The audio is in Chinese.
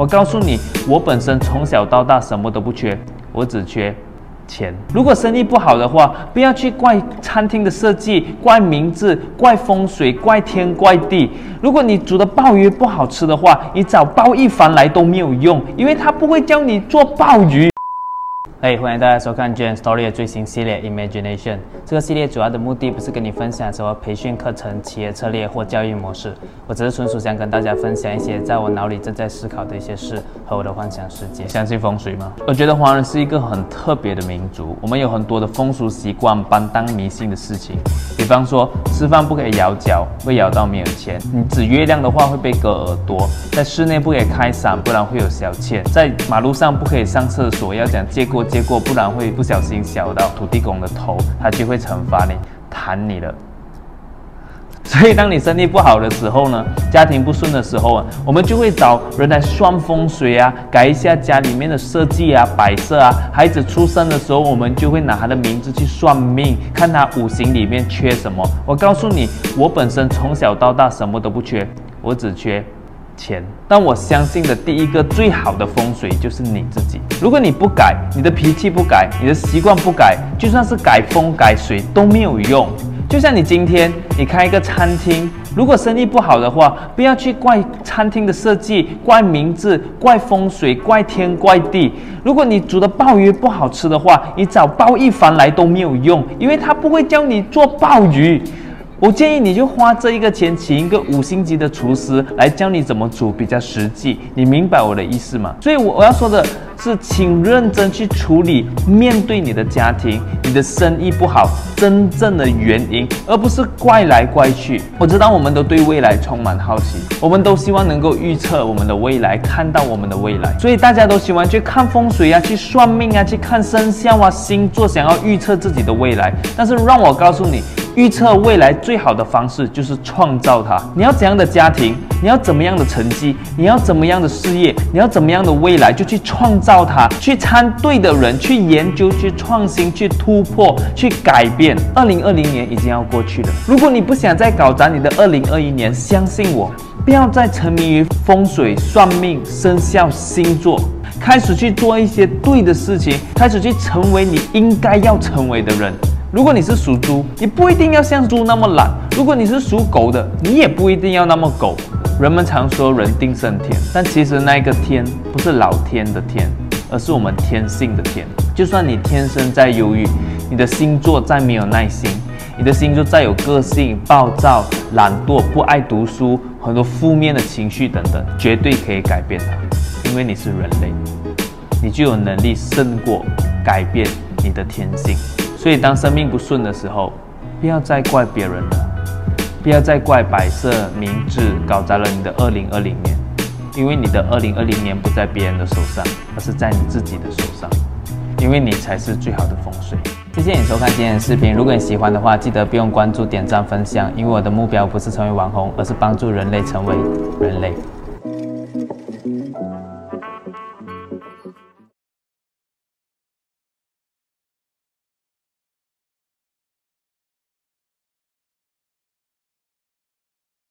我告诉你，我本身从小到大什么都不缺，我只缺钱。如果生意不好的话，不要去怪餐厅的设计、怪名字、怪风水、怪天怪地。如果你煮的鲍鱼不好吃的话，你找鲍一凡来都没有用，因为他不会教你做鲍鱼。嘿，欢迎大家收看 Jane Story 的最新系列 Imagination。这个系列主要的目的不是跟你分享什么培训课程、企业策略或教育模式，我只是纯属想跟大家分享一些在我脑里正在思考的一些事和我的幻想世界。相信风水吗？我觉得华人是一个很特别的民族，我们有很多的风俗习惯、搬当迷信的事情。比方说，吃饭不可以摇脚，会摇到没有钱；你指月亮的话会被割耳朵；在室内不可以开伞，不然会有小妾；在马路上不可以上厕所，要讲借过。结果不然会不小心削到土地公的头，他就会惩罚你，弹你了。所以当你身体不好的时候呢，家庭不顺的时候啊，我们就会找人来算风水啊，改一下家里面的设计啊、摆设啊。孩子出生的时候，我们就会拿他的名字去算命，看他五行里面缺什么。我告诉你，我本身从小到大什么都不缺，我只缺。钱，但我相信的第一个最好的风水就是你自己。如果你不改，你的脾气不改，你的习惯不改，就算是改风改水都没有用。就像你今天你开一个餐厅，如果生意不好的话，不要去怪餐厅的设计、怪名字、怪风水、怪天怪地。如果你煮的鲍鱼不好吃的话，你找鲍一凡来都没有用，因为他不会教你做鲍鱼。我建议你就花这一个钱，请一个五星级的厨师来教你怎么煮，比较实际。你明白我的意思吗？所以，我我要说的是，请认真去处理，面对你的家庭，你的生意不好真正的原因，而不是怪来怪去。我知道我们都对未来充满好奇，我们都希望能够预测我们的未来，看到我们的未来，所以大家都喜欢去看风水啊，去算命啊，去看生肖啊、星座，想要预测自己的未来。但是，让我告诉你。预测未来最好的方式就是创造它。你要怎样的家庭？你要怎么样的成绩？你要怎么样的事业？你要怎么样的未来？就去创造它，去参对的人，去研究，去创新，去突破，去改变。二零二零年已经要过去了。如果你不想再搞砸你的二零二一年，相信我，不要再沉迷于风水、算命、生肖、星座，开始去做一些对的事情，开始去成为你应该要成为的人。如果你是属猪，你不一定要像猪那么懒；如果你是属狗的，你也不一定要那么狗。人们常说人定胜天，但其实那个天不是老天的天，而是我们天性的天。就算你天生再忧郁，你的星座再没有耐心，你的星座再有个性、暴躁、懒惰、不爱读书，很多负面的情绪等等，绝对可以改变它，因为你是人类，你就有能力胜过改变你的天性。所以，当生命不顺的时候，不要再怪别人了，不要再怪摆设、名字搞砸了你的二零二零年，因为你的二零二零年不在别人的手上，而是在你自己的手上，因为你才是最好的风水。谢谢你收看今天的视频，如果你喜欢的话，记得不用关注、点赞、分享，因为我的目标不是成为网红，而是帮助人类成为人类。